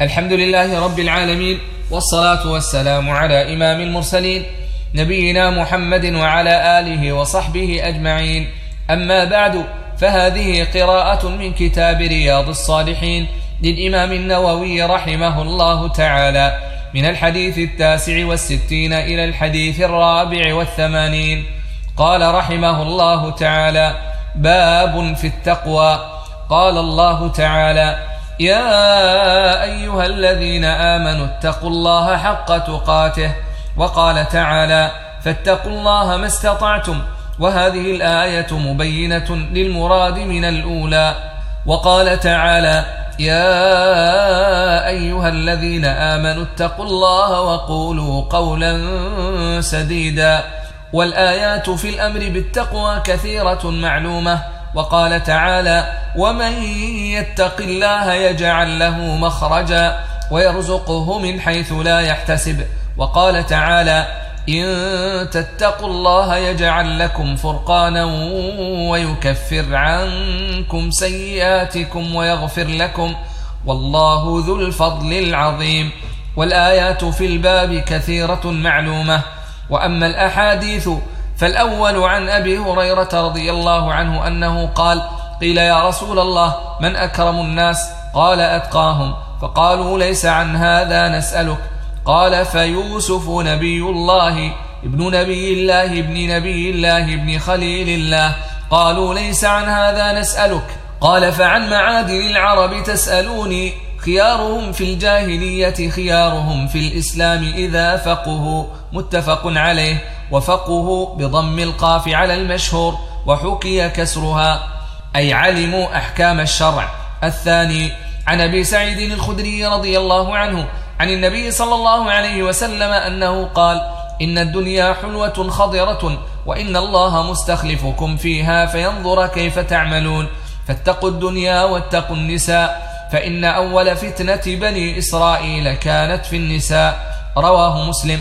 الحمد لله رب العالمين والصلاة والسلام على إمام المرسلين نبينا محمد وعلى آله وصحبه أجمعين. أما بعد فهذه قراءة من كتاب رياض الصالحين للإمام النووي رحمه الله تعالى من الحديث التاسع والستين إلى الحديث الرابع والثمانين. قال رحمه الله تعالى باب في التقوى. قال الله تعالى يا أيها الذين آمنوا اتقوا الله حق تقاته وقال تعالى فاتقوا الله ما استطعتم وهذه الآية مبينة للمراد من الأولى وقال تعالى يا أيها الذين آمنوا اتقوا الله وقولوا قولا سديدا والآيات في الأمر بالتقوى كثيرة معلومة وقال تعالى ومن يتق الله يجعل له مخرجا ويرزقه من حيث لا يحتسب وقال تعالى إن تتقوا الله يجعل لكم فرقانا ويكفر عنكم سيئاتكم ويغفر لكم والله ذو الفضل العظيم والآيات في الباب كثيرة معلومة وأما الأحاديث فالأول عن أبي هريرة رضي الله عنه أنه قال قيل يا رسول الله من أكرم الناس؟ قال أتقاهم. فقالوا ليس عن هذا نسألك. قال فيوسف نبي الله ابن نبي الله ابن نبي الله ابن خليل الله. قالوا ليس عن هذا نسألك. قال فعن معادن العرب تسألوني. خيارهم في الجاهلية خيارهم في الإسلام إذا فقهوا متفق عليه. وفقه بضم القاف على المشهور وحكي كسرها. أي علموا أحكام الشرع. الثاني عن أبي سعيد الخدري رضي الله عنه عن النبي صلى الله عليه وسلم أنه قال إن الدنيا حلوة خضرة وإن الله مستخلفكم فيها فينظر كيف تعملون. فاتقوا الدنيا واتقوا النساء فإن أول فتنة بني إسرائيل كانت في النساء. رواه مسلم.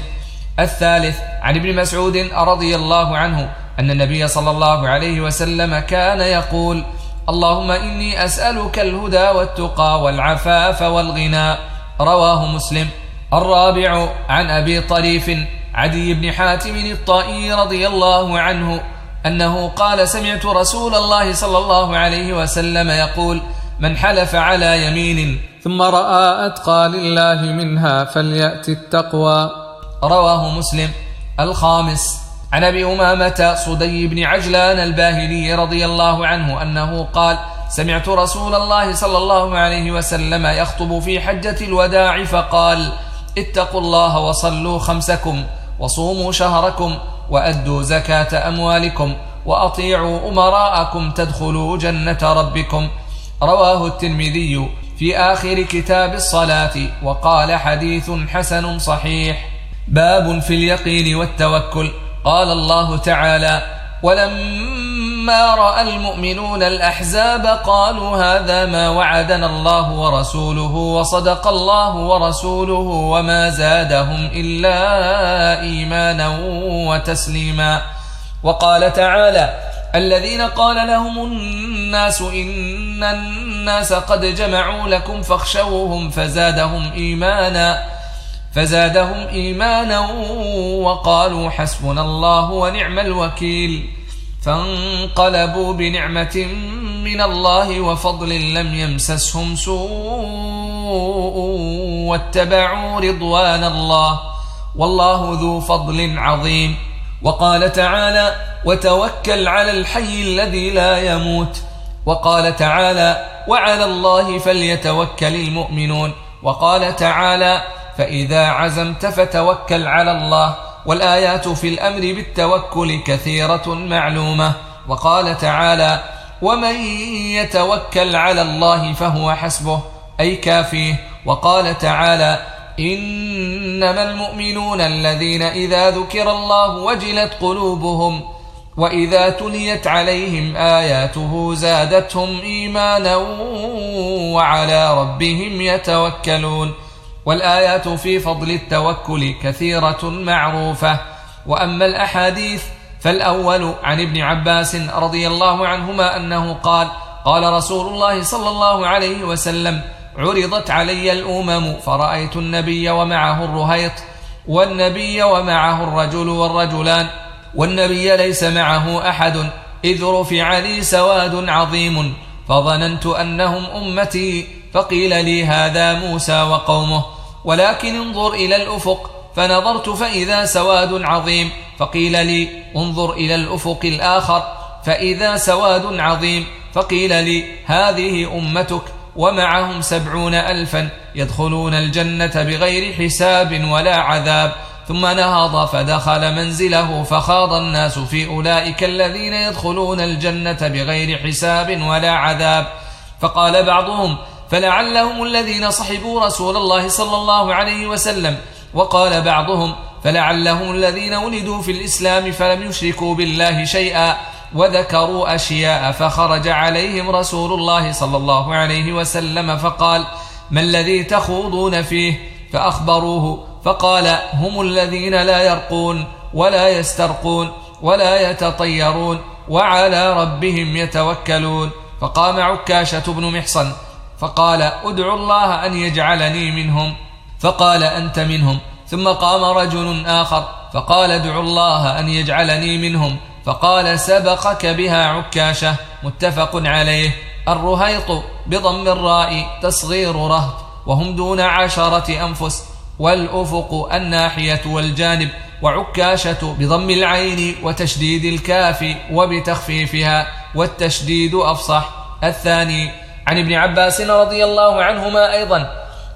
الثالث عن ابن مسعود رضي الله عنه أن النبي صلى الله عليه وسلم كان يقول اللهم إني أسألك الهدى والتقى والعفاف والغنى. رواه مسلم. الرابع عن أبي طريف عدي بن حاتم الطائي رضي الله عنه أنه قال سمعت رسول الله صلى الله عليه وسلم يقول من حلف على يمين ثم رأى أتقى لله منها فليأت التقوى رواه مسلم. الخامس عن أبي أمامة صدي بن عجلان الباهلي رضي الله عنه أنه قال سمعت رسول الله صلى الله عليه وسلم يخطب في حجة الوداع فقال اتقوا الله وصلوا خمسكم وصوموا شهركم وأدوا زكاة أموالكم وأطيعوا أمراءكم تدخلوا جنة ربكم. رواه الترمذي في آخر كتاب الصلاة وقال حديث حسن صحيح. باب في اليقين والتوكل. قال الله تعالى ولما رأى المؤمنون الأحزاب قالوا هذا ما وعدنا الله ورسوله وصدق الله ورسوله وما زادهم إلا إيمانا وتسليما وقال تعالى الذين قال لهم الناس إن الناس قد جمعوا لكم فاخشوهم فزادهم إيمانا فزادهم إيمانا وقالوا حسبنا الله ونعم الوكيل. فانقلبوا بنعمة من الله وفضل لم يمسسهم سوء واتبعوا رضوان الله. والله ذو فضل عظيم. وقال تعالى وتوكل على الحي الذي لا يموت. وقال تعالى وعلى الله فليتوكل المؤمنون. وقال تعالى فإذا عزمت فتوكل على الله والآيات في الأمر بالتوكل كثيرة معلومة. وقال تعالى ومن يتوكل على الله فهو حسبه أي كافيه. وقال تعالى إنما المؤمنون الذين إذا ذكر الله وجلت قلوبهم وإذا تليت عليهم آياته زادتهم إيمانا وعلى ربهم يتوكلون والآيات في فضل التوكل كثيرة معروفة. وأما الأحاديث فالأول عن ابن عباس رضي الله عنهما أنه قال قال رسول الله صلى الله عليه وسلم عرضت علي الأمم فرأيت النبي ومعه الرهيط والنبي ومعه الرجل والرجلان والنبي ليس معه أحد إذ رفع لي سواد عظيم فظننت أنهم أمتي فقيل لي هذا موسى وقومه ولكن انظر إلى الأفق فنظرت فإذا سواد عظيم فقيل لي انظر إلى الأفق الآخر فإذا سواد عظيم فقيل لي هذه أمتك ومعهم سبعون ألفا يدخلون الجنة بغير حساب ولا عذاب ثم نهض فدخل منزله فخاض الناس في أولئك الذين يدخلون الجنة بغير حساب ولا عذاب فقال بعضهم فلعلهم الذين صحبوا رسول الله صلى الله عليه وسلم وقال بعضهم فلعلهم الذين ولدوا في الإسلام فلم يشركوا بالله شيئا وذكروا أشياء فخرج عليهم رسول الله صلى الله عليه وسلم فقال ما الذي تخوضون فيه؟ فأخبروه فقال هم الذين لا يرقون ولا يسترقون ولا يتطيرون وعلى ربهم يتوكلون. فقام عكاشة بن محصن فقال ادعوا الله أن يجعلني منهم. فقال أنت منهم. ثم قام رجل آخر. فقال ادعوا الله أن يجعلني منهم. فقال سبقك بها عكاشة. متفق عليه. الرهيط بضم الراء تصغير رهط. وهم دون عشرة أنفس. والأفق الناحية والجانب. وعكاشة بضم العين وتشديد الكاف وبتخفيفها. والتشديد أفصح. الثاني عن ابن عباس رضي الله عنهما أيضا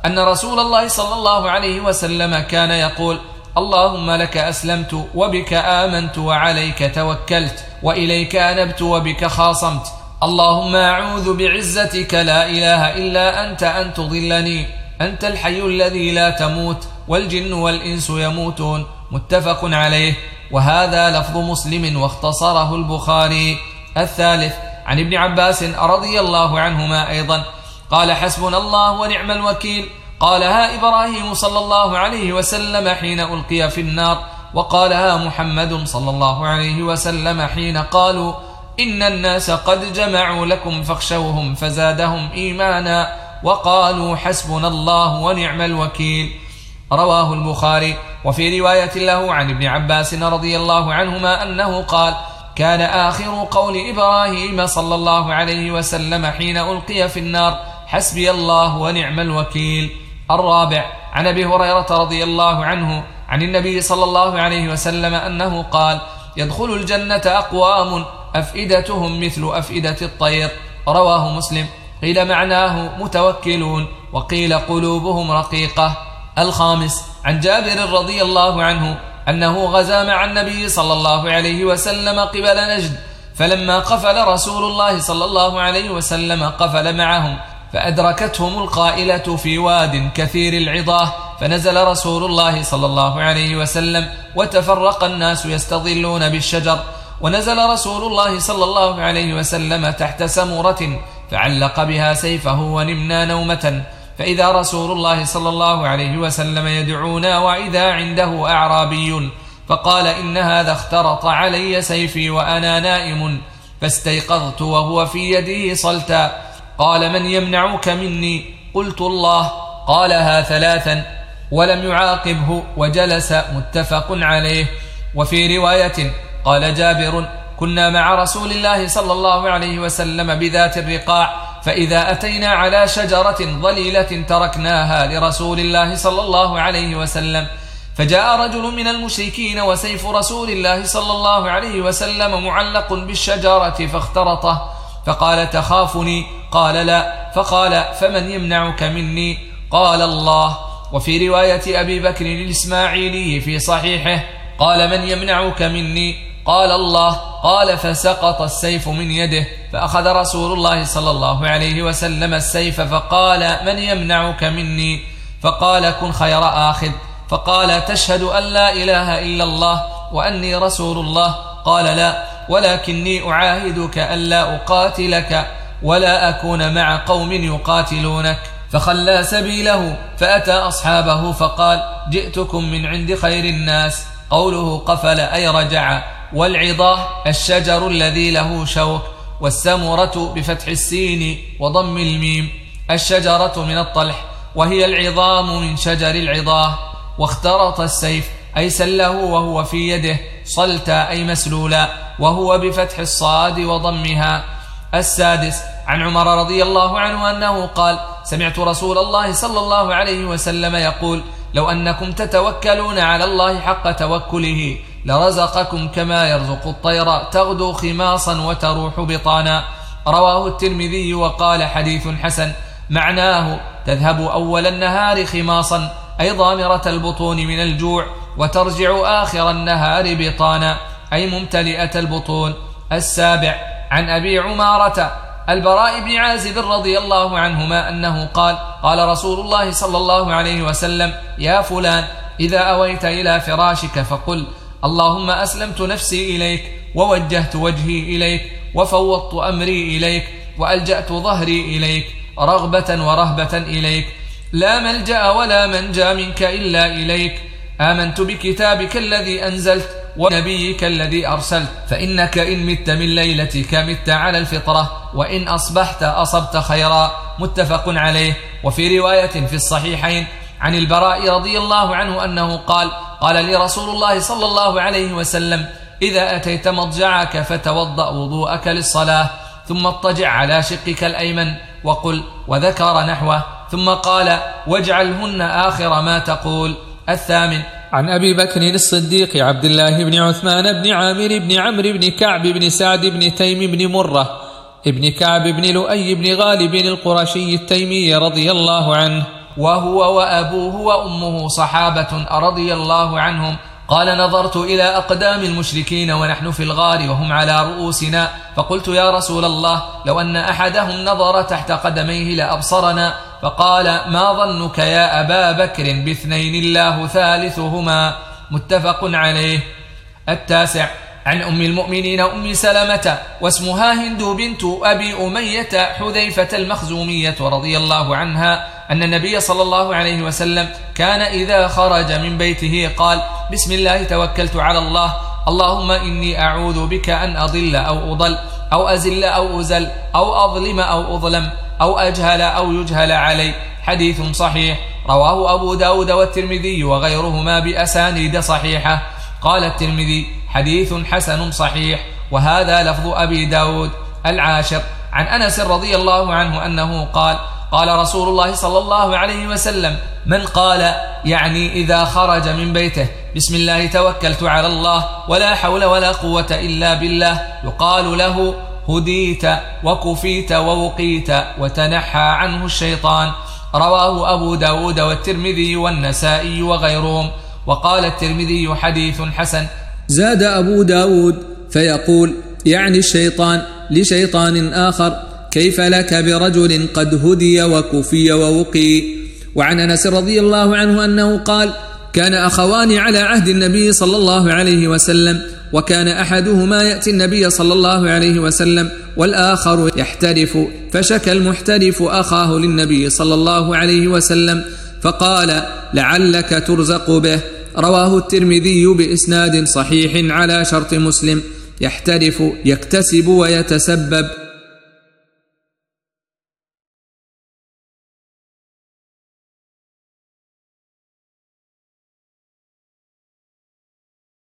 أن رسول الله صلى الله عليه وسلم كان يقول اللهم لك أسلمت وبك آمنت وعليك توكلت وإليك أنبت وبك خاصمت. اللهم أعوذ بعزتك لا إله إلا أنت أن تضلني. أنت الحي الذي لا تموت والجن والإنس يموتون. متفق عليه. وهذا لفظ مسلم واختصره البخاري. الثالث عن ابن عباس رضي الله عنهما أيضا قال حسبنا الله ونعم الوكيل. قالها إبراهيم صلى الله عليه وسلم حين ألقي في النار. وقالها محمد صلى الله عليه وسلم حين قالوا إن الناس قد جمعوا لكم فاخشوهم فزادهم إيمانا. وقالوا حسبنا الله ونعم الوكيل. رواه البخاري. وفي رواية له عن ابن عباس رضي الله عنهما أنه قال كان آخر قول إبراهيم صلى الله عليه وسلم حين ألقي في النار حسبي الله ونعم الوكيل. الرابع عن أبي هريرة رضي الله عنه عن النبي صلى الله عليه وسلم أنه قال يدخل الجنة أقوام أفئدتهم مثل أفئدة الطير. رواه مسلم. قيل معناه متوكلون وقيل قلوبهم رقيقة. الخامس عن جابر رضي الله عنه أنه غزا مع النبي صلى الله عليه وسلم قبل نجد فلما قفل رسول الله صلى الله عليه وسلم قفل معهم فأدركتهم القائلة في واد كثير العضاه فنزل رسول الله صلى الله عليه وسلم وتفرق الناس يستظلون بالشجر ونزل رسول الله صلى الله عليه وسلم تحت سمرة فعلق بها سيفه ونمنا نومة فإذا رسول الله صلى الله عليه وسلم يدعونا وإذا عنده أعرابي فقال إن هذا اخترط علي سيفي وأنا نائم فاستيقظت وهو في يده صلتا. قال من يمنعك مني؟ قلت الله. قالها ثلاثا. ولم يعاقبه وجلس متفق عليه. وفي رواية قال جابر كنا مع رسول الله صلى الله عليه وسلم بذات الرقاع فإذا أتينا على شجرة ظليلة تركناها لرسول الله صلى الله عليه وسلم فجاء رجل من المشركين وسيف رسول الله صلى الله عليه وسلم معلق بالشجرة فاخترطه فقال تخافني؟ قال لا. فقال فمن يمنعك مني؟ قال الله. وفي رواية أبي بكر الإسماعيلي في صحيحه قال من يمنعك مني؟ قال الله. قال فسقط السيف من يده فأخذ رسول الله صلى الله عليه وسلم السيف فقال من يمنعك مني؟ فقال كن خير آخذ. فقال تشهد أن لا إله إلا الله وأني رسول الله. قال لا ولكني أعاهدك ألا أقاتلك ولا أكون مع قوم يقاتلونك. فخلى سبيله فأتى أصحابه فقال جئتكم من عند خير الناس. قوله قفل أي رجع. والعضاه الشجر الذي له شوك والسمرة بفتح السين وضم الميم. الشجرة من الطلح وهي العظام من شجر العظاه واخترط السيف أي سله وهو في يده صلتا أي مسلولا وهو بفتح الصاد وضمها. السادس عن عمر رضي الله عنه أنه قال سمعت رسول الله صلى الله عليه وسلم يقول لو أنكم تتوكلون على الله حق توكله لرزقكم كما يرزق الطير. تغدو خماصا وتروح بطانا. رواه الترمذي وقال حديث حسن. معناه تذهب أول النهار خماصا أي ضامرة البطون من الجوع وترجع آخر النهار بطانا أي ممتلئة البطون. السابع عن أبي عمارة البراء بن عازب رضي الله عنهما أنه قال قال رسول الله صلى الله عليه وسلم يا فلان إذا أويت إلى فراشك فقل اللهم أسلمت نفسي إليك ووجهت وجهي إليك وفوضت أمري إليك وألجأت ظهري إليك رغبة ورهبة إليك. لا ملجأ ولا منجأ منك إلا إليك. آمنت بكتابك الذي أنزلت ونبيك الذي أرسلت. فإنك إن مت من ليلتك مت على الفطرة وإن أصبحت أصبت خيرا. متفق عليه. وفي رواية في الصحيحين عن البراء رضي الله عنه أنه قال قال لي رسول الله صلى الله عليه وسلم إذا أتيت مضجعك فتوضأ وضوءك للصلاة ثم اضطجع على شقك الأيمن وقل وذكر نحوه ثم قال واجعلهن آخر ما تقول. الثامن عن أبي بكر الصديق عبد الله بن عثمان بن عامر بن عمرو بن كعب بن سعد بن تيم بن مرة ابن كعب بن لؤي بن غالب القرشي التيمي رضي الله عنه. وهو وأبوه وأمه صحابة رضي الله عنهم. قال نظرت إلى أقدام المشركين ونحن في الغار وهم على رؤوسنا. فقلت يا رسول الله لو أن أحدهم نظر تحت قدميه لأبصرنا. فقال ما ظنك يا أبا بكر باثنين الله ثالثهما؟ متفق عليه. التاسع عن أم المؤمنين أم سلمة واسمها هند بنت أبي أمية حذيفة المخزومية رضي الله عنها. أن النبي صلى الله عليه وسلم كان إذا خرج من بيته قال بسم الله توكلت على الله. اللهم إني أعوذ بك أن أضل أو أضل أو أزل أو أزل أو أظلم أو أظلم أو أجهل أو يجهل علي. حديث صحيح. رواه أبو داود والترمذي وغيرهما بأسانيد صحيحة. قال الترمذي حديث حسن صحيح. وهذا لفظ أبي داود العاشر. عن أنس رضي الله عنه أنه قال قال رسول الله صلى الله عليه وسلم من قال يعني إذا خرج من بيته بسم الله توكلت على الله ولا حول ولا قوة إلا بالله يقال له هديت وكفيت ووقيت وتنحى عنه الشيطان. رواه أبو داود والترمذي والنسائي وغيرهم وقال الترمذي حديث حسن. زاد أبو داود فيقول يعني الشيطان لشيطان آخر كيف لك برجل قد هدي وكفي ووقي؟ وعن أنس رضي الله عنه أنه قال كان أخوان على عهد النبي صلى الله عليه وسلم وكان أحدهما يأتي النبي صلى الله عليه وسلم والآخر يحترف فشكى المحترف أخاه للنبي صلى الله عليه وسلم فقال لعلك ترزق به. رواه الترمذي بإسناد صحيح على شرط مسلم يحترف يكتسب ويتسبب.